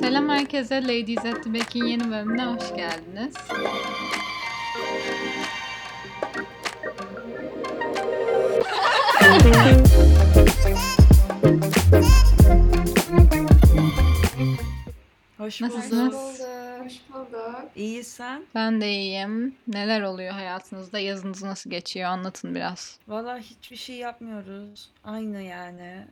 Selam herkese. Ladies at the Back'in yeni bölümüne hoş geldiniz. Hoş Nasılsınız? Hoş bulduk. İyi sen? Ben de iyiyim. Neler oluyor hayatınızda? Yazınız nasıl geçiyor? Anlatın biraz. Valla hiçbir şey yapmıyoruz. Aynı yani.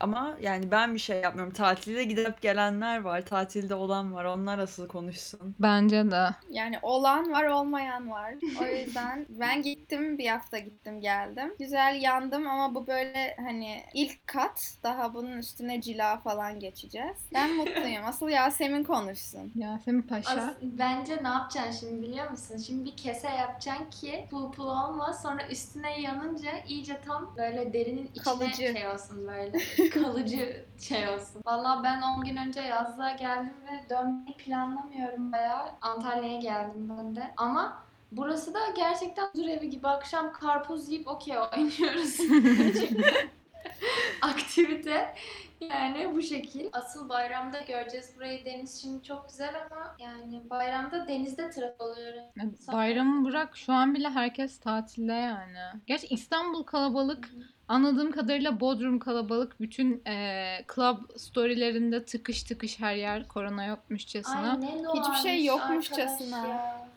Ama yani ben bir şey yapmıyorum. Tatilde gidip gelenler var. Tatilde olan var. Onlar asıl konuşsun. Bence de. Yani olan var olmayan var. O yüzden ben gittim bir hafta gittim geldim. Güzel yandım ama bu böyle hani ilk kat daha bunun üstüne cila falan geçeceğiz. Ben mutluyum. Asıl Yasemin konuşsun. Yasemin Paşa. As- bence ne yapacaksın şimdi biliyor musun? Şimdi bir kese yapacaksın ki pul pul olmaz. Sonra üstüne yanınca iyice tam böyle derinin içine Kalıcı. şey olsun böyle. Kalıcı şey olsun. Vallahi ben 10 gün önce yazlığa geldim ve dönmeyi planlamıyorum bayağı. Antalya'ya geldim ben de. Ama burası da gerçekten huzur evi gibi. Akşam karpuz yiyip okey oynuyoruz. Aktivite. Yani bu şekil. Asıl bayramda göreceğiz burayı. Deniz şimdi çok güzel ama yani bayramda denizde trafik oluyor. Bayramı bırak şu an bile herkes tatilde yani. Gerçi İstanbul kalabalık. Anladığım kadarıyla Bodrum kalabalık. Bütün eee club storylerinde tıkış tıkış her yer korona yokmuşçasına. Ay ne doğarmış şey yokmuşçasına. ya.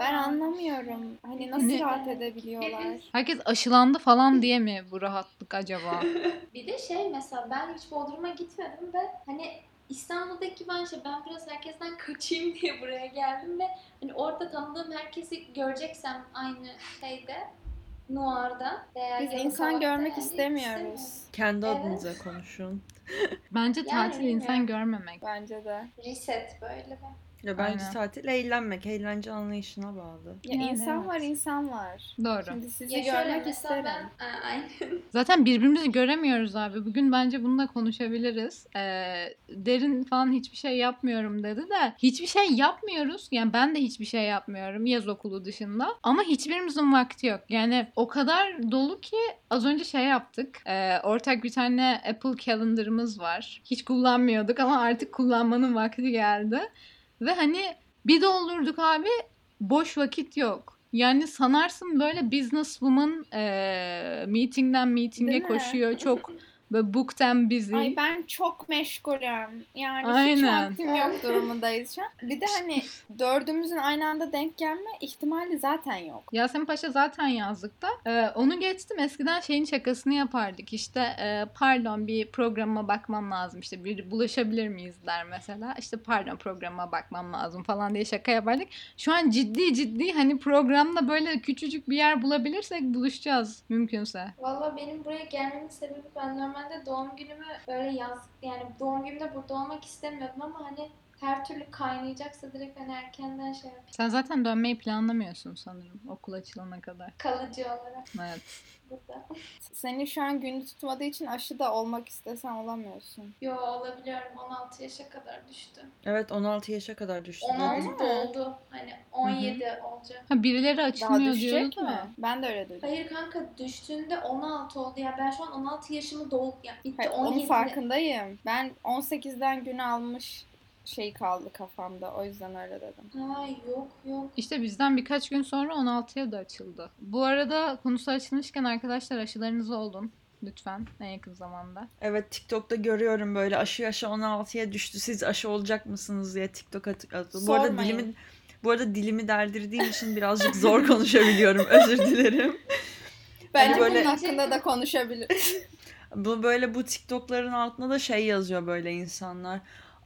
Ben anlamıyorum. Hani nasıl Ne? rahat edebiliyorlar? Herkes aşılandı falan diye mi bu rahatlık acaba? Bir de şey mesela ben hiç Bodrum'a gitmedim ve hani İstanbul'daki ben şey ben biraz herkesten kaçayım diye buraya geldim ve hani orada tanıdığım herkesi göreceksem aynı şeyde Nuar'da veya Biz insan görmek yani istemiyoruz. Kendi Evet. adınıza konuşun. Bence Yani tatil insan bilmiyorum. görmemek. Bence de. Reset böyle be. Ya bence Aynen. tatil eğlenmek. Eğlence anlayışına bağlı. Ya Yani insan evet. var insan var. Doğru. Şimdi sizi Ya görmek isterim. ben aynen. Zaten birbirimizi göremiyoruz abi. Bugün bence bununla konuşabiliriz. Ee, derin falan hiçbir şey yapmıyorum dedi de hiçbir şey yapmıyoruz. Yani ben de hiçbir şey yapmıyorum yaz okulu dışında. Ama hiçbirimizin vakti yok. Yani o kadar dolu ki az önce şey yaptık. Ee, ortak bir tane Apple Calendar'ımız var. Hiç kullanmıyorduk ama artık kullanmanın vakti geldi. Ve hani bir doldurduk abi boş vakit yok. Yani sanarsın böyle businesswoman e, meetingden meetinge Değil mi? koşuyor. Çok böyle and busy. Ay ben çok meşgulüm. Yani hiç Aynen. vaktim yok durumundayız şu an. Bir de hani dördümüzün aynı anda denk gelme ihtimali zaten yok. Yasemin Paşa zaten yazlıkta. Ee, onu geçtim. Eskiden şeyin şakasını yapardık. İşte e, pardon bir programa bakmam lazım. İşte bir bulaşabilir miyiz der mesela. İşte pardon programa bakmam lazım falan diye şaka yapardık. Şu an ciddi ciddi hani programda böyle küçücük bir yer bulabilirsek buluşacağız mümkünse. Valla benim buraya gelmemin sebebi ben normalde doğum günümü böyle yaz yani doğum günümde burada olmak istemiyordum ama hani her türlü kaynayacaksa direkt hani erkenden şey yapayım. Sen zaten dönmeyi planlamıyorsun sanırım okul açılana kadar. Kalıcı olarak Evet. burada. Seni şu an günü tutmadığı için aşı da olmak istesen olamıyorsun. Yo olabiliyorum 16 yaşa kadar düştü. Evet 16 yaşa kadar düştü. 16 dedim. mu? doldu. Hani 17 olacak. Ha birileri Daha açılmıyor düşecek diyordu mi? da. Ben de öyle duydum. Hayır kanka düştüğünde 16 oldu ya ben şu an 16 yaşımı doldu ya bitti Hayır, onun 17. farkındayım. Ben 18'den gün almış şey kaldı kafamda. O yüzden öyle dedim. Ha yok yok. İşte bizden birkaç gün sonra 16'ya da açıldı. Bu arada konusu açılmışken arkadaşlar aşılarınız olun. Lütfen en yakın zamanda. Evet TikTok'ta görüyorum böyle aşı yaşı 16'ya düştü. Siz aşı olacak mısınız diye TikTok at- atıyor. Bu arada Sormayın. dilimi bu arada dilimi deldirdiğim için birazcık zor konuşabiliyorum. Özür dilerim. Bence böyle- bunun hakkında da konuşabiliriz. Bu böyle bu TikTok'ların altına da şey yazıyor böyle insanlar.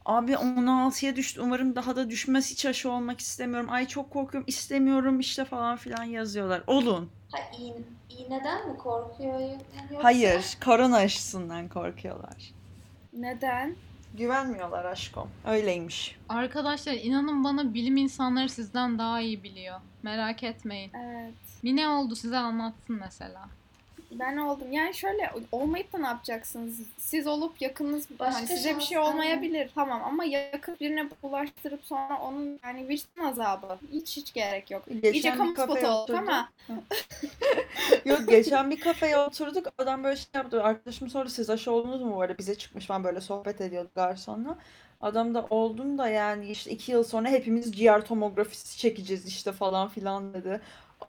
Abi 16'ya düştü. Umarım daha da düşmez. Hiç aşı olmak istemiyorum. Ay çok korkuyorum. istemiyorum işte falan filan yazıyorlar. Olun. Ha iğne, iğneden mi korkuyor? Yani yoksa- Hayır. Korona aşısından korkuyorlar. Neden? Güvenmiyorlar aşkım. Öyleymiş. Arkadaşlar inanın bana bilim insanları sizden daha iyi biliyor. Merak etmeyin. Evet. Mine oldu size anlatsın mesela. Ben oldum. Yani şöyle olmayıp da ne yapacaksınız? Siz olup yakınız Başka hani size bir şey olmayabilir. Tamam ama yakın birine bulaştırıp sonra onun yani vicdan azabı. Hiç hiç gerek yok. Geçen İyice bir kamu spotu olduk ama Yok geçen bir kafeye oturduk. Adam böyle şey yaptı. Arkadaşım sordu siz aşı oldunuz mu bu arada? Bize çıkmış falan böyle sohbet ediyorduk garsonla. Adam da oldun da yani işte iki yıl sonra hepimiz ciğer tomografisi çekeceğiz işte falan filan dedi.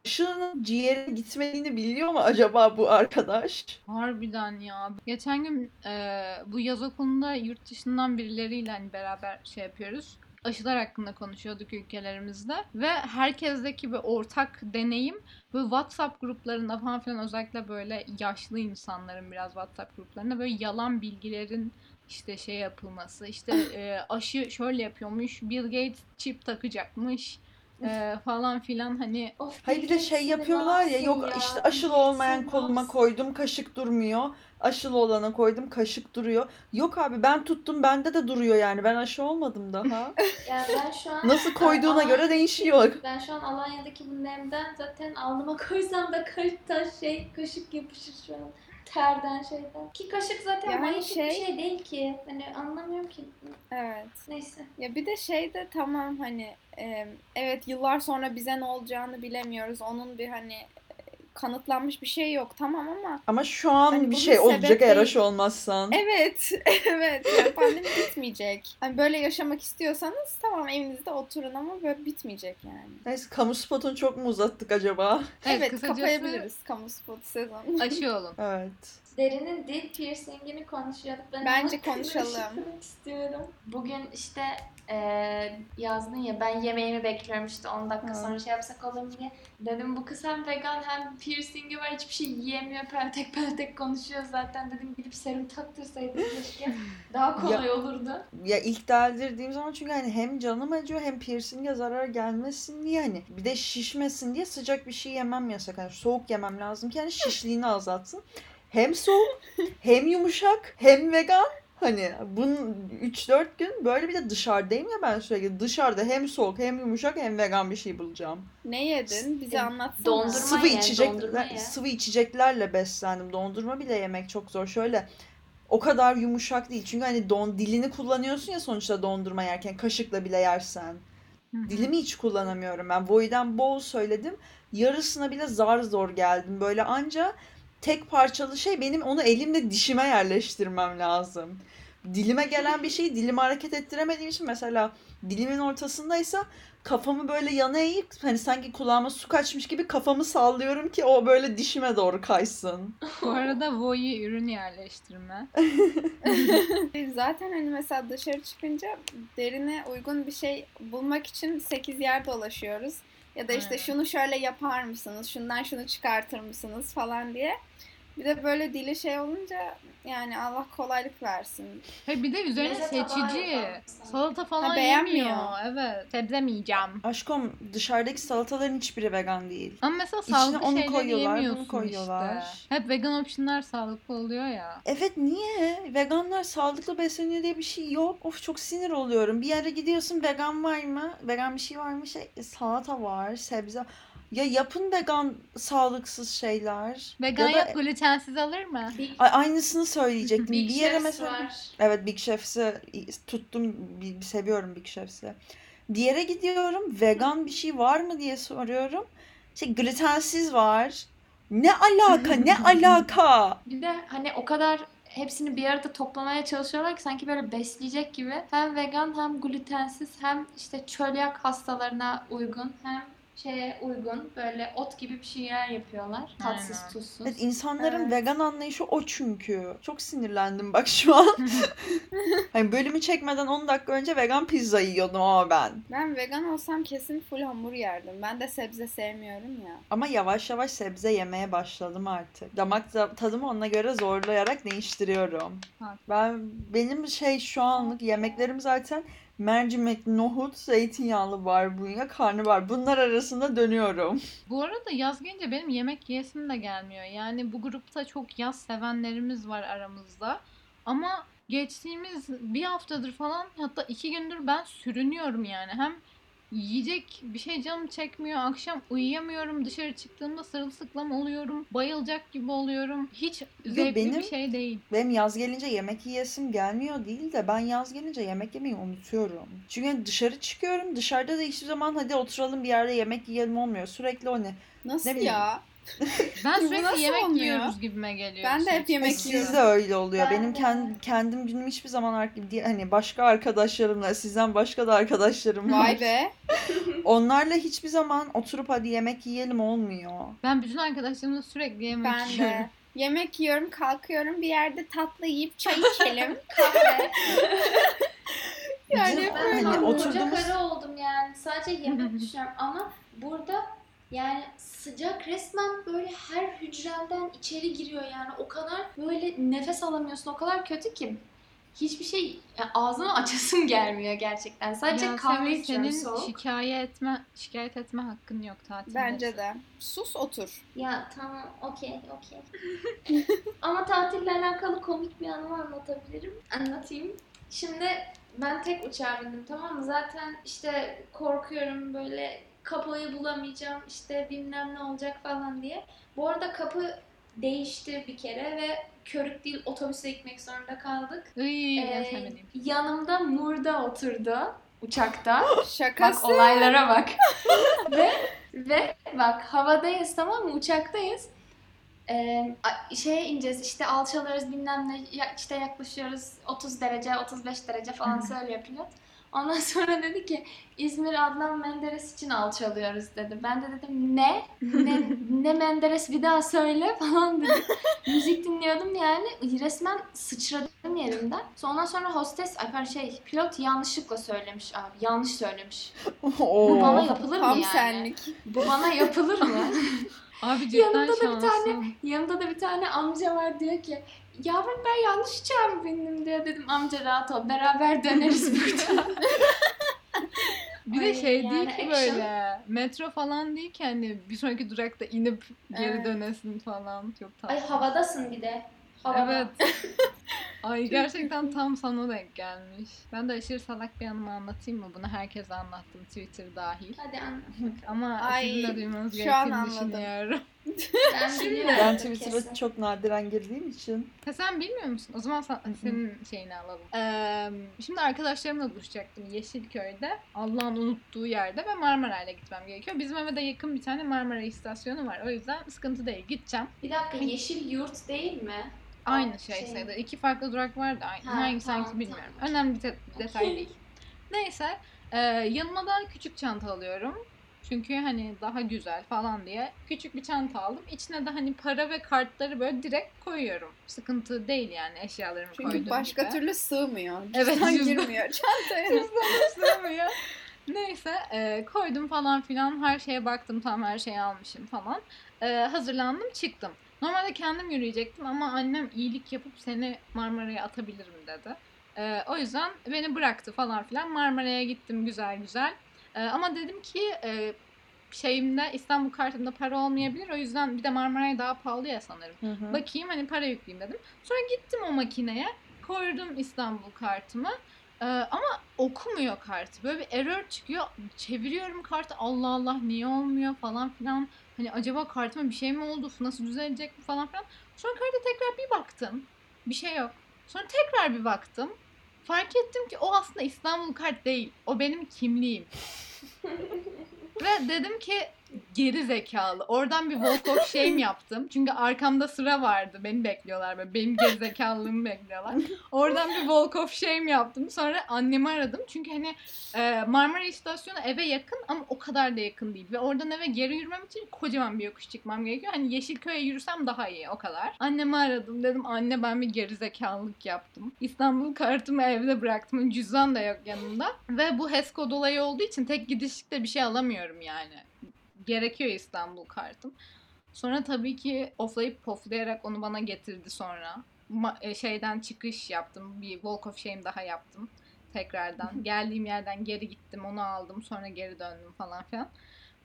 Aşının ciğere gitmediğini biliyor mu acaba bu arkadaş? Harbiden ya. Geçen gün e, bu yaz okulunda yurt dışından birileriyle hani beraber şey yapıyoruz. Aşılar hakkında konuşuyorduk ülkelerimizde ve herkesteki bir ortak deneyim böyle WhatsApp gruplarında falan filan özellikle böyle yaşlı insanların biraz WhatsApp gruplarında böyle yalan bilgilerin işte şey yapılması işte e, aşı şöyle yapıyormuş Bill Gates çip takacakmış e, falan filan hani Of, Hayır bir de şey yapıyorlar ya yok işte aşılı olmayan koluma koydum kaşık durmuyor. Aşılı olana koydum kaşık duruyor. Yok abi ben tuttum bende de duruyor yani ben aşı olmadım daha. Yani ben şu an Nasıl koyduğuna göre değişiyor. ben şu an Alanya'daki bu nemden zaten alnıma koysam da kaş taş şey kaşık yapışır şu an. Terden şeyden. Ki kaşık zaten Yani manyetik bir şey- şey değil ki. Hani anlamıyorum ki. Evet. Neyse. Ya bir de şey de tamam hani e, evet yıllar sonra bize ne olacağını bilemiyoruz. Onun bir hani kanıtlanmış bir şey yok tamam ama Ama şu an Hani bir şey olacak eğer aşı olmazsan. evet evet yani pandemi bitmeyecek. Hani böyle yaşamak istiyorsanız tamam evinizde oturun ama böyle bitmeyecek yani. Neyse kamu spotunu çok mu uzattık acaba? evet, Evet, kapayabiliriz kamu spotu sezonu. aşı olun. Evet. Derinin dil piercingini konuşuyorduk. Ben Bence onu konuşalım. istiyorum. Bugün işte eee yazdın ya ben yemeğimi bekliyorum işte 10 dakika Ha. sonra şey yapsak olur mu diye. Dedim bu kız hem vegan hem piercingi var hiçbir şey yiyemiyor. Peltek peltek konuşuyor zaten. Dedim gidip serum taktırsaydım keşke. Daha kolay olurdu. Ya ilk deldirdiğim zaman çünkü hani hem canım acıyor hem piercing'e zarar gelmesin diye hani bir de şişmesin diye sıcak bir şey yemem yasak. Hani soğuk yemem lazım ki hani şişliğini azaltsın. Hem soğuk hem yumuşak hem vegan. Hani bunun 3-4 gün böyle bir de dışarıdayım ya ben sürekli. Dışarıda hem soğuk hem yumuşak hem vegan bir şey bulacağım. Ne yedin? Bize E, anlatsana. dondurma sıvı ye, içecekler, dondurma ye. sıvı içeceklerle beslendim. Dondurma bile yemek çok zor. Şöyle o kadar yumuşak değil. Çünkü hani don dilini kullanıyorsun ya sonuçta dondurma yerken kaşıkla bile yersen. Dilimi hiç kullanamıyorum ben. Boydan bol söyledim. Yarısına bile zar zor geldim. Böyle anca tek parçalı şey benim onu elimle dişime yerleştirmem lazım. Dilime gelen bir şeyi dilimi hareket ettiremediğim için mesela dilimin ortasındaysa kafamı böyle yana eğip hani sanki kulağıma su kaçmış gibi kafamı sallıyorum ki o böyle dişime doğru kaysın. Bu arada Voyi ürün yerleştirme. Zaten hani mesela dışarı çıkınca derine uygun bir şey bulmak için 8 yer dolaşıyoruz. Ya da işte şunu şöyle yapar mısınız, şundan şunu çıkartır mısınız? Falan diye. Bir de böyle dili şey olunca yani Allah kolaylık versin. He bir de üzerine Lezzet seçici. Salata falan Ha, beğenmiyor. yemiyor. Evet. Sebze mi yiyeceğim? Aşkım dışarıdaki salataların hiçbiri vegan değil. Ama mesela İçine sağlıklı onu şeyleri koyuyorlar, bunu yemiyorsun koyuyorlar. işte. Hep vegan optionlar sağlıklı oluyor ya. Evet niye? Veganlar sağlıklı besleniyor diye bir şey yok. Of çok sinir oluyorum. Bir yere gidiyorsun vegan var mı? Vegan bir şey var mı? Şey, salata var, sebze. Ya yapın vegan sağlıksız şeyler. Vegan ya da yok glutensiz alır mı? Big, Ay, aynısını söyleyecektim. Big bir yere Chefs mesela var. Evet Big Chefs'i tuttum. Seviyorum Big Chefs'i. Bir yere gidiyorum. Vegan bir şey var mı diye soruyorum. Şey glutensiz var. Ne alaka? ne alaka? Bir de hani o kadar hepsini bir arada toplamaya çalışıyorlar ki sanki böyle besleyecek gibi. Hem vegan hem glutensiz hem işte çölyak hastalarına uygun hem şeye uygun böyle ot gibi bir şeyler yapıyorlar. Tatsız Aynen. tuzsuz. Evet, insanların Evet. vegan anlayışı o çünkü. Çok sinirlendim bak şu an. hani bölümü çekmeden 10 dakika önce vegan pizza yiyordum ama ben. Ben vegan olsam kesin full hamur yerdim. Ben de sebze sevmiyorum ya. Ama yavaş yavaş sebze yemeye başladım artık. Damak ta- tadımı ona göre zorlayarak değiştiriyorum. Ha. Ben benim şey şu anlık yemeklerim zaten mercimek, nohut, zeytinyağlı barbunya, karnabahar. Bunlar arasında dönüyorum. Bu arada yaz gelince benim yemek yiyesim de gelmiyor. Yani bu grupta çok yaz sevenlerimiz var aramızda. Ama geçtiğimiz bir haftadır falan hatta iki gündür ben sürünüyorum yani. Hem yiyecek bir şey canım çekmiyor. Akşam uyuyamıyorum. Dışarı çıktığımda sırılsıklam oluyorum. Bayılacak gibi oluyorum. Hiç zevkli benim- bir şey değil. Benim yaz gelince yemek yiyesim gelmiyor değil de ben yaz gelince yemek yemeyi unutuyorum. Çünkü hani dışarı çıkıyorum. Dışarıda da hiçbir zaman hadi oturalım bir yerde yemek yiyelim olmuyor. Sürekli o ne? Nasıl Ne bileyim. ya? Ben sürekli nasıl yemek olmuyor? yiyoruz gibime geliyor. Ben de hep yemek açıkçası. yiyorum. Sizde öyle oluyor. Ben Benim de. kendim, kendim günüm hiçbir zaman ar- diye- hani başka arkadaşlarımla sizden başka da arkadaşlarım var. Vay be. Onlarla hiçbir zaman oturup hadi yemek yiyelim olmuyor. Ben bütün arkadaşlarımla sürekli yemek Ben yiyorum. de. Yemek yiyorum, kalkıyorum bir yerde tatlı yiyip çay içelim. Kahve. Yani Bizim- Ben hani tam koca oturduğumuz oldum yani. Sadece yemek düşünüyorum ama burada yani sıcak resmen böyle her hücrenden içeri giriyor yani. O kadar böyle nefes alamıyorsun. O kadar kötü ki. Hiçbir şey yani ağzıma açasım gelmiyor gerçekten. Sadece Ya kahve senin, içiyorum senin soğuk. şikayet etme şikayet etme hakkın yok tatilde. Bence de. Sus otur. Ya tamam okey okey. Ama tatille alakalı komik bir anımı anlatabilirim. Anlatayım. Şimdi ben tek uçağa bindim tamam mı? Zaten işte korkuyorum böyle kapıyı bulamayacağım işte bilmem ne olacak falan diye. Bu arada kapı değişti bir kere ve körük değil otobüse gitmek zorunda kaldık. Iy, Ee, yanımda Murda oturdu uçakta. Şakası. Bak olaylara bak. ve ve bak havadayız tamam mı? Uçaktayız. Ee, şeye ineceğiz işte alçalıyoruz bilmem ne işte yaklaşıyoruz 30 derece 35 derece falan söylüyor pilot. Ondan sonra dedi ki İzmir Adnan Menderes için alçalıyoruz dedi. Ben de dedim ne? Ne, ne Menderes bir daha söyle falan dedim. Müzik dinliyordum yani resmen sıçradım yerimden. Sonra ondan sonra hostes, ay şey pilot yanlışlıkla söylemiş abi. Yanlış söylemiş. Bu bana Oo. yapılır mı Tam yani? senlik. Bu bana yapılır mı? Abi cidden Yanımda da bir şanslısın. tane yanımda da bir tane amca var diyor ki yavrum ben yanlış uçağa bindim diyor dedim amca rahat ol beraber döneriz burada. Bir de Ay, şey yani değil ki action. böyle metro falan değil ki hani bir sonraki durakta inip geri Evet. dönesin falan çok tatlı. Ay havadasın bir de. Havada. Evet. Ay gerçekten tam sana denk gelmiş. Ben de aşırı salak bir anımı anlatayım mı? Bunu herkese anlattım Twitter dahil. Hadi anlat. Ama Ay, sizin de duymanız şu an gerektiğini anladım. düşünüyorum. Ben biliyorum Ben kesin. Twitter'a çok nadiren girdiğim için. Ha sen bilmiyor musun? O zaman sen- senin şeyini alalım. Ee, şimdi arkadaşlarımla buluşacaktım Yeşilköy'de. Allah'ın unuttuğu yerde ve Marmaray'la gitmem gerekiyor. Bizim eve de yakın bir tane Marmara istasyonu var. O yüzden sıkıntı değil. Gideceğim. Bir dakika yeşil yurt değil mi? Aynı şey, şey. sayılır. İki farklı durak var da aynı. Ha, Hangisi tamam, hangisi bilmiyorum. tamam. Önemli bir detay değil. Neyse. e, yanıma da küçük çanta alıyorum. Çünkü hani daha güzel falan diye küçük bir çanta aldım. İçine de hani para ve kartları böyle direkt koyuyorum. Sıkıntı değil yani eşyalarımı Çünkü koyduğum başka gibi. türlü sığmıyor. Evet, Cüzdan cüzdan. girmiyor çantaya. Cüzdanım sığmıyor. Neyse e, koydum falan filan her şeye baktım tam her şeyi almışım falan. E, hazırlandım çıktım. Normalde kendim yürüyecektim ama annem iyilik yapıp seni Marmara'ya atabilirim dedi. E, o yüzden beni bıraktı falan filan. Marmara'ya gittim güzel güzel. E, ama dedim ki e, şeyimde İstanbul kartımda para olmayabilir. O yüzden bir de Marmara'ya daha pahalı ya sanırım. Hı hı. Bakayım hani para yükleyeyim dedim. Sonra gittim o makineye. Koydum İstanbul kartımı. Ee, ama okumuyor kartı. Böyle bir error çıkıyor. Çeviriyorum kartı. Allah Allah niye olmuyor falan filan. Hani acaba kartıma bir şey mi oldu? Nasıl düzelecek mi falan filan. Sonra karta tekrar bir baktım. Bir şey yok. Sonra tekrar bir baktım. Fark ettim ki o aslında İstanbul kart değil. O benim kimliğim. Ve dedim ki geri zekalı. Oradan bir walk of shame yaptım. Çünkü arkamda sıra vardı. Beni bekliyorlar böyle. Benim geri zekalılığımı bekliyorlar. Oradan bir walk of shame yaptım. Sonra annemi aradım. Çünkü hani e, Marmara istasyonu eve yakın ama o kadar da yakın değil. Ve oradan eve geri yürümem için kocaman bir yokuş çıkmam gerekiyor. Hani Yeşilköy'e yürüsem daha iyi o kadar. Annemi aradım. Dedim anne ben bir geri zekalılık yaptım. İstanbul kartımı evde bıraktım. Cüzdan da yok yanımda. Ve bu HES kod olayı olduğu için tek gidişlikte bir şey alamıyorum yani gerekiyor İstanbul kartım. Sonra tabii ki oflayıp poflayarak onu bana getirdi sonra. Ma- e, şeyden çıkış yaptım. Bir walk of shame daha yaptım. Tekrardan. Geldiğim yerden geri gittim. Onu aldım. Sonra geri döndüm falan filan.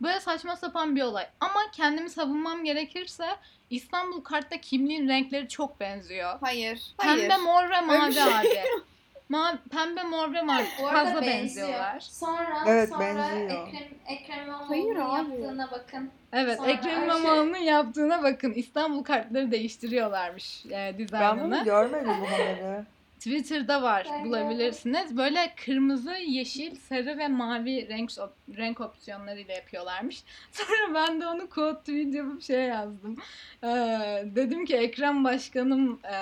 Böyle saçma sapan bir olay. Ama kendimi savunmam gerekirse İstanbul kartta kimliğin renkleri çok benziyor. Hayır. Hayır. Pembe, mor ve mavi şey abi. Ma pembe, mor ve mavi. Bu arada Fazla benziyor. benziyorlar. Sonra Evet, sonra benziyor. Ekrem, Ekrem Hayır İmamoğlu'nun abi. yaptığına bakın. Evet, Sonra Ekrem Ayşe- İmamoğlu'nun yaptığına bakın. İstanbul kartları değiştiriyorlarmış e, Ben dizaynını. bunu görmedim bu haberi. Twitter'da var Ben bulabilirsiniz. Böyle kırmızı, yeşil, sarı ve mavi renk op- renk opsiyonlarıyla yapıyorlarmış. Sonra ben de onu quote tweet yapıp şey yazdım. Ee, dedim ki Ekrem Başkanım e,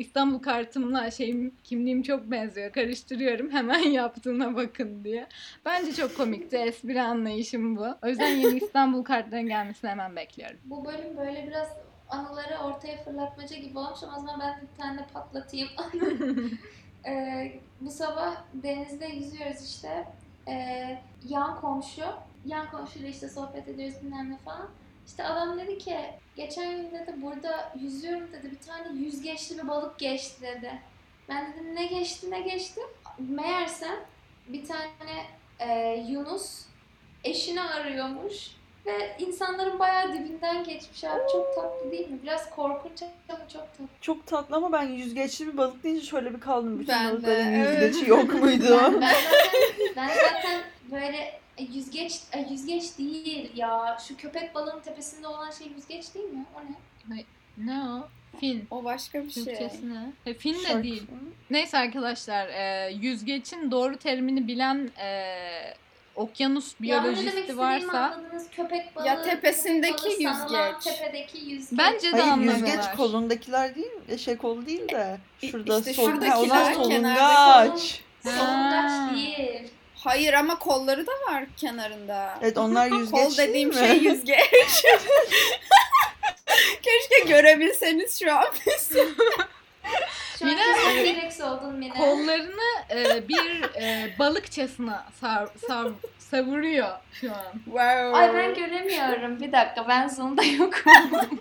İstanbul kartımla şeyim kimliğim çok benziyor. Karıştırıyorum. Hemen yaptığına bakın diye. Bence çok komikti. Espri anlayışım bu. O yüzden yeni İstanbul kartların gelmesini hemen bekliyorum. Bu bölüm böyle biraz anıları ortaya fırlatmaca gibi olmuş ama o zaman ben bir tane patlatayım. Ee, bu sabah denizde yüzüyoruz işte. Ee, yan komşu, yan komşuyla işte sohbet ediyoruz bilmem ne falan. İşte adam dedi ki geçen gün dedi burada yüzüyorum dedi bir tane yüzgeçli bir balık geçti dedi. Ben dedim ne geçti ne geçti? Meğersem bir tane e, Yunus eşini arıyormuş ve insanların bayağı dibinden geçmiş abi çok tatlı değil mi? Biraz korkunç ama çok tatlı. Çok tatlı ama ben yüzgeçli bir balık deyince şöyle bir kaldım. Bütün Ben de, balıkların evet. yüzgeci yok muydu? Ben, ben zaten ben zaten böyle e, yüzgeç e, yüzgeç değil ya. Şu köpek balığının tepesinde olan şey yüzgeç değil mi? O ne? Ne o? Fin. O başka bir şey. Türkçesi ne? E, fin de Şarkı. değil. Neyse arkadaşlar, e, yüzgeçin doğru terimini bilen e, okyanus biyolojisti varsa anladınız. Köpek balığı. Ya tepesindeki köpek balığı, sanılan yüzgeç. Tepedeki yüzgeç. bence de Hayır yüzgeç kolundakiler değil, e, şey kolu değil de şurada işte sol, ha, şuradakiler, onlar kenarda solungaç. Solungaç Ha. değil. Hayır ama kolları da var kenarında. Evet onlar yüzgeç Kol dediğim mi? şey yüzgeç. Keşke görebilseniz şu an. Şu an Mine- kesin T-Rex oldun Mine. Kollarını e, bir e, balıkçasına sar, sar- savuruyor şu an. Wow. Ay ben göremiyorum. Bir dakika ben Zoom'da yokum.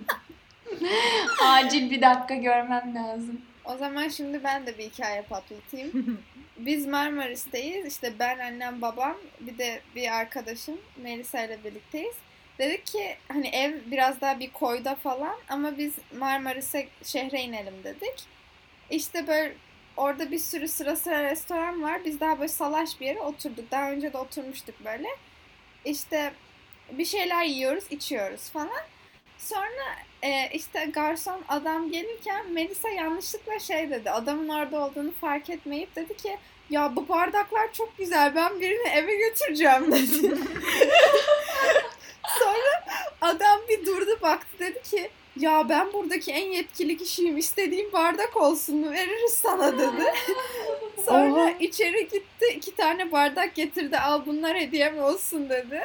Acil bir dakika görmem lazım. O zaman şimdi ben de bir hikaye patlatayım. Biz Marmaris'teyiz. İşte ben, annem, babam bir de bir arkadaşım Melisa ile birlikteyiz. Dedik ki hani ev biraz daha bir koyda falan ama biz Marmaris'e şehre inelim dedik. İşte böyle orada bir sürü sıra sıra restoran var. Biz daha böyle salaş bir yere oturduk. Daha önce de oturmuştuk böyle. İşte bir şeyler yiyoruz, içiyoruz falan. Sonra e, işte garson adam gelirken Melisa yanlışlıkla şey dedi. Adamın orada olduğunu fark etmeyip dedi ki ya bu bardaklar çok güzel ben birini eve götüreceğim dedi. Sonra adam bir durdu baktı dedi ki ya ben buradaki en yetkili kişiyim istediğim bardak olsun veririz sana dedi. Sonra Oha. içeri gitti iki tane bardak getirdi al bunlar hediyem olsun dedi.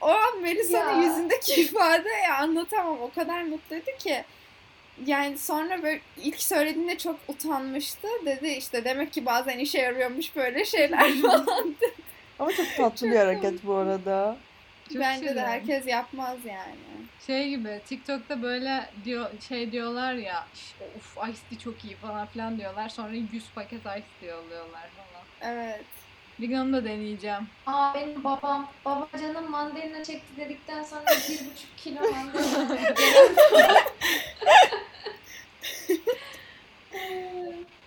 O an Melisa'nın yüzündeki ifade ya anlatamam o kadar mutluydu ki. Yani sonra böyle ilk söylediğinde çok utanmıştı. Dedi işte demek ki bazen işe yarıyormuş böyle şeyler falan. Ama çok tatlı bir hareket bu arada. Çok Bence de güzel. herkes yapmaz yani. Şey gibi TikTok'ta böyle diyor şey diyorlar ya "Ş- of Ice tea çok iyi falan filan diyorlar. Sonra 100 paket Ice tea yolluyorlar falan. Evet. Bir gün onu da deneyeceğim. Aa benim babam, baba canım mandalina çekti dedikten sonra bir buçuk kilo mandalina.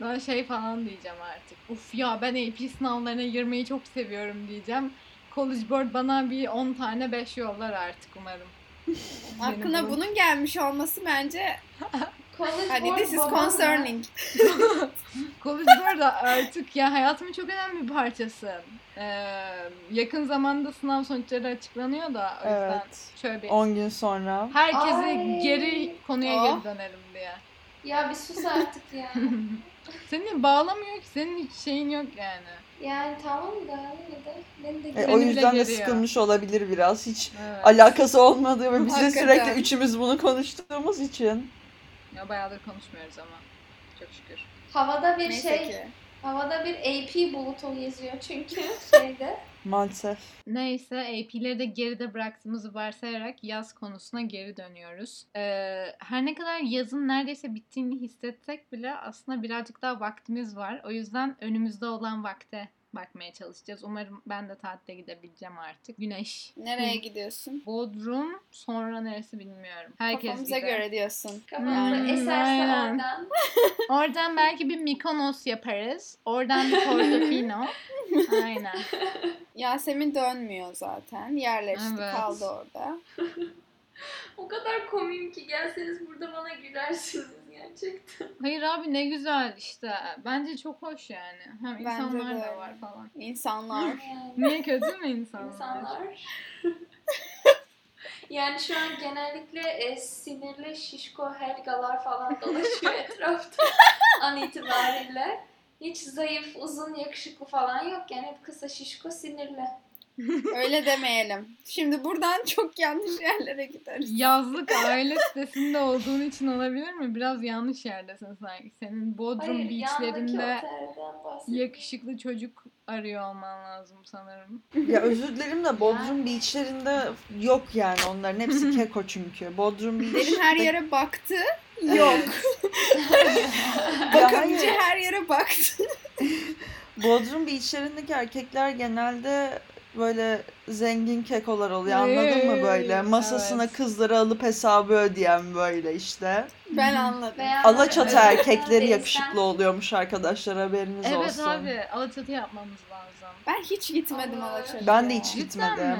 Ben şey falan diyeceğim artık. Uf ya ben AP sınavlarına girmeyi çok seviyorum diyeceğim. College Board bana bir 10 tane 5 yollar artık umarım. Aklına bu- bunun gelmiş olması bence College hani board this is concerning. College Board da artık ya hayatımın çok önemli bir parçası. Ee, yakın zamanda sınav sonuçları açıklanıyor da o yüzden Evet. şöyle bir 10 gün sonra. herkesi Ay. geri konuya Oh. geri dönelim diye. Ya bir sus artık ya. Seni bağlamıyor ki senin hiç şeyin yok yani. Yani tamam da yine de beni de E, o bile yüzden de geriyor. sıkılmış olabilir biraz. Hiç Evet. alakası olmadığı ve biz de Hakikaten. sürekli üçümüz bunu konuştuğumuz için. Ya bayağıdır konuşmuyoruz ama. Çok şükür. Havada bir Neyse şey, ki. havada bir AP bulutu geziyor çünkü şeyde. Maalesef. Neyse AP'leri de geride bıraktığımızı varsayarak yaz konusuna geri dönüyoruz. Ee, her ne kadar yazın neredeyse bittiğini hissetsek bile aslında birazcık daha vaktimiz var. O yüzden önümüzde olan vakte bakmaya çalışacağız. Umarım ben de tatile gidebileceğim artık. Güneş. Nereye Hı. gidiyorsun? Bodrum sonra neresi bilmiyorum. Herkes Kafamıza gider. göre diyorsun. Kafamda Hmm, eserse aynen. oradan. Oradan belki bir Mikonos yaparız. Oradan bir Portofino. Aynen. Yasemin dönmüyor zaten. Yerleşti Evet. kaldı orada. O kadar komiyim ki gelseniz burada bana gülersiniz gerçekten. Hayır abi ne güzel işte. Bence çok hoş yani. Hem Bence insanlar de da var falan. İnsanlar. Yani Niye kötü mü insanlar? insanlar. yani şu an genellikle e, sinirli şişko helgalar falan dolaşıyor etrafta an itibariyle. Hiç zayıf, uzun, yakışıklı falan yok. Yani hep kısa, şişko, sinirli. Öyle demeyelim. Şimdi buradan çok yanlış yerlere gideriz. Yazlık aile sitesinde olduğun için olabilir mi? Biraz yanlış yerdesin sanki. Senin Bodrum Hayır, beachlerinde yakışıklı çocuk arıyor olman lazım sanırım. Ya özür dilerim de Bodrum beachlerinde yok yani onların hepsi keko çünkü. Bodrum Beach. Derin her yere baktı. Yok. Hayır. her yere baktı. Bodrum beachlerindeki erkekler genelde böyle zengin kekolar oluyor anladın mı böyle? Evet. Masasına kızları alıp hesabı ödeyen böyle işte. Ben anladım. Veya Alaçatı öyle erkekleri yakışıklı oluyormuş arkadaşlar haberiniz Evet olsun. abi Alaçatı yapmamız lazım. Ben hiç gitmedim Allah. Alaçatı'ya. Ben de hiç Cidden Gitmedim. mi?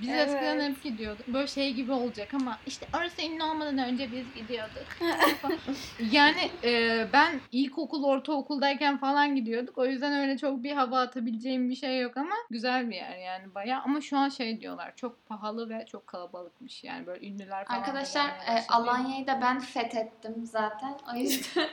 Biz Evet. eskiden hep gidiyorduk. Böyle şey gibi olacak ama işte orası ünlü olmadan önce biz gidiyorduk. yani e, ben ilkokul, ortaokuldayken falan gidiyorduk. O yüzden öyle çok bir hava atabileceğim bir şey yok ama güzel bir yer yani bayağı. Ama şu an şey diyorlar çok pahalı ve çok kalabalıkmış yani böyle ünlüler falan. da Arkadaşlar e. Alanya'yı da ben fethettim zaten. O yüzden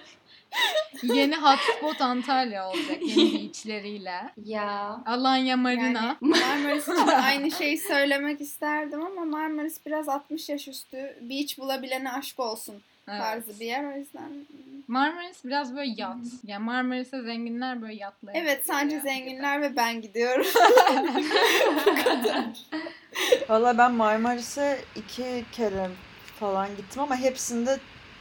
Yeni hotspot Antalya olacak yeni beachleriyle. ya Alanya Marina. Yani Marmaris için aynı şeyi söylemek isterdim ama Marmaris biraz 60 yaş üstü. Beach bulabilene aşk olsun Evet. tarzı bir yer o yüzden. Marmaris biraz böyle yat. Yani Marmaris'e zenginler böyle yatla. Evet sadece zenginler ve ben gidiyorum. Valla ben Marmaris'e iki kere falan gittim ama hepsinde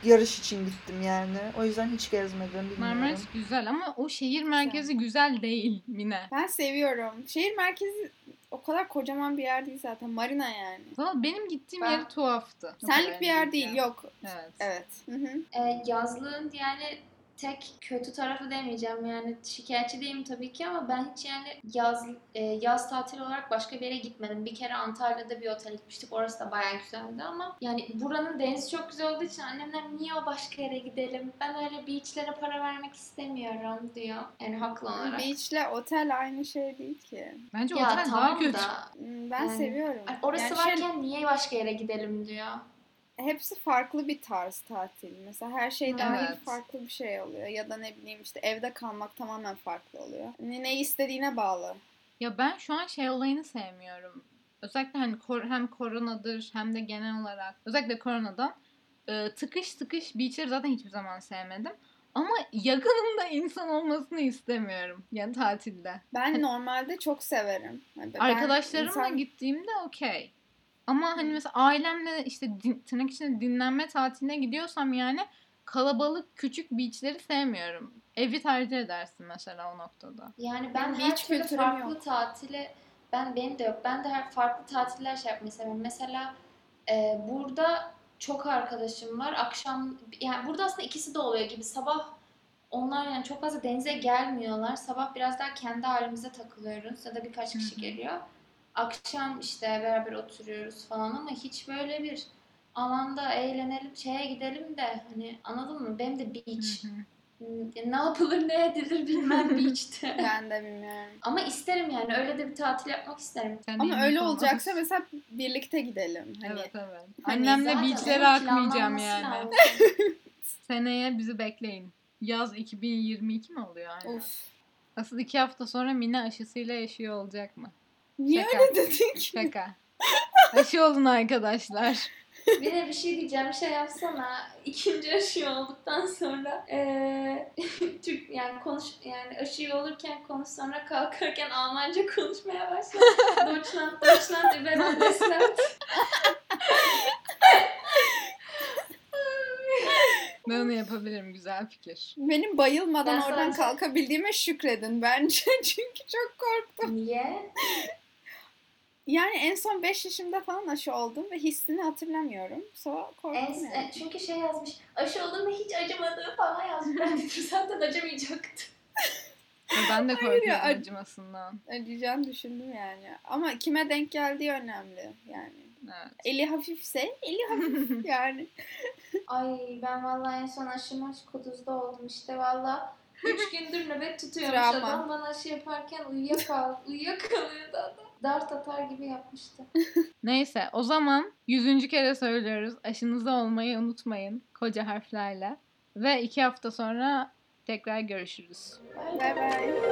yarış için gittim yani. O yüzden hiç gezmedim bilmiyorum. Marmaris güzel ama o şehir merkezi güzel değil Mine. Ben seviyorum. Şehir merkezi o kadar kocaman bir yer değil zaten. Marina yani. Valla benim gittiğim Ben- yer tuhaftı. Senlik bir yer değil yani. Yok. Evet. Evet. Hı hı. e, yazlığın yani tek kötü tarafı demeyeceğim yani şikayetçi değilim tabii ki ama ben hiç yani yaz e, yaz tatili olarak başka bir yere gitmedim. Bir kere Antalya'da bir otel gitmiştik. Orası da bayağı güzeldi ama yani buranın denizi çok güzel olduğu için annemler niye o başka yere gidelim? Ben öyle beachlere para vermek istemiyorum diyor. Yani haklı olarak. Beach'le otel aynı şey değil ki. Bence ya otel tamam daha kötü. da Hmm, Ben Yani, seviyorum. orası Yani şey- varken niye başka yere gidelim diyor. Hepsi farklı bir tarz tatil. Mesela her şey dahil Evet. farklı bir şey oluyor. Ya da ne bileyim işte evde kalmak tamamen farklı oluyor. Ne, ne istediğine bağlı. Ya ben şu an şey olayını sevmiyorum. Özellikle hani kor- hem koronadır hem de genel olarak özellikle koronadan e, tıkış tıkış beachleri zaten hiçbir zaman sevmedim. Ama yakınımda insan olmasını istemiyorum. Yani tatilde. Ben normalde çok severim. Yani ben Arkadaşlarımla insan- gittiğimde okey. Ama hani mesela ailemle işte din, tırnak içinde dinlenme tatiline gidiyorsam yani kalabalık küçük beachleri sevmiyorum. Evi tercih edersin mesela o noktada. Yani ben Benim her beach türlü farklı yok. tatili ben benim de yok. Ben de her farklı tatiller şey yapmayı seviyorum. Mesela e, burada çok arkadaşım var. Akşam yani burada aslında ikisi de oluyor gibi. Sabah onlar yani çok fazla denize gelmiyorlar. Sabah biraz daha kendi halimize takılıyoruz ya da birkaç kişi geliyor. Akşam işte beraber oturuyoruz falan ama hiç böyle bir alanda eğlenelim şeye gidelim de hani anladın mı? Benim de beach. Hmm, Ne yapılır ne edilir bilmem beach'te. Ben de bilmiyorum. Ama isterim yani öyle de bir tatil yapmak isterim. De Ama öyle olmaz. olacaksa mesela birlikte gidelim. Hani Evet evet. Hani Annemle Zaten beachlere onun akmayacağım planlanması yani. lazım. Seneye bizi bekleyin. Yaz 2022 mi oluyor? Aynen. Of. Asıl iki hafta sonra Mine aşısıyla yaşıyor olacak mı? Niye Şaka. öyle dedik? Şaka. Aşı olun arkadaşlar. Bir de bir şey diyeceğim şey yapsana ikinci aşı olduktan sonra eee Türk yani konuş yani aşı olurken konuş sonra kalkarken Almanca konuşmaya başla. Deutschland Deutschland über Bundesland. Ben onu yapabilirim. Güzel fikir. Benim bayılmadan Ben oradan sadece- kalkabildiğime şükredin bence. Çünkü çok korktum. Niye? Yani en son 5 yaşımda falan aşı oldum ve hissini hatırlamıyorum. Sonra korktum En, yani. e, çünkü şey yazmış aşı olduğunda hiç acımadığı falan yazmış. Ben dedim zaten acımayacaktı. Ya Ben de ya, korkuyorum ac- acımasından. Acıyacağını düşündüm yani. Ama kime denk geldiği önemli yani. Evet. Eli hafifse eli hafif yani. Ay ben vallahi en son aşım kuduzda oldum işte valla. Üç gündür nöbet tutuyormuş Travma. adam bana aşı yaparken uyuyakal, uyuyakalıyordu adam. Dart atar gibi yapmıştı. Neyse o zaman yüzüncü kere söylüyoruz. Aşınızda olmayı unutmayın. Koca harflerle. Ve iki hafta sonra tekrar görüşürüz. Bay bay.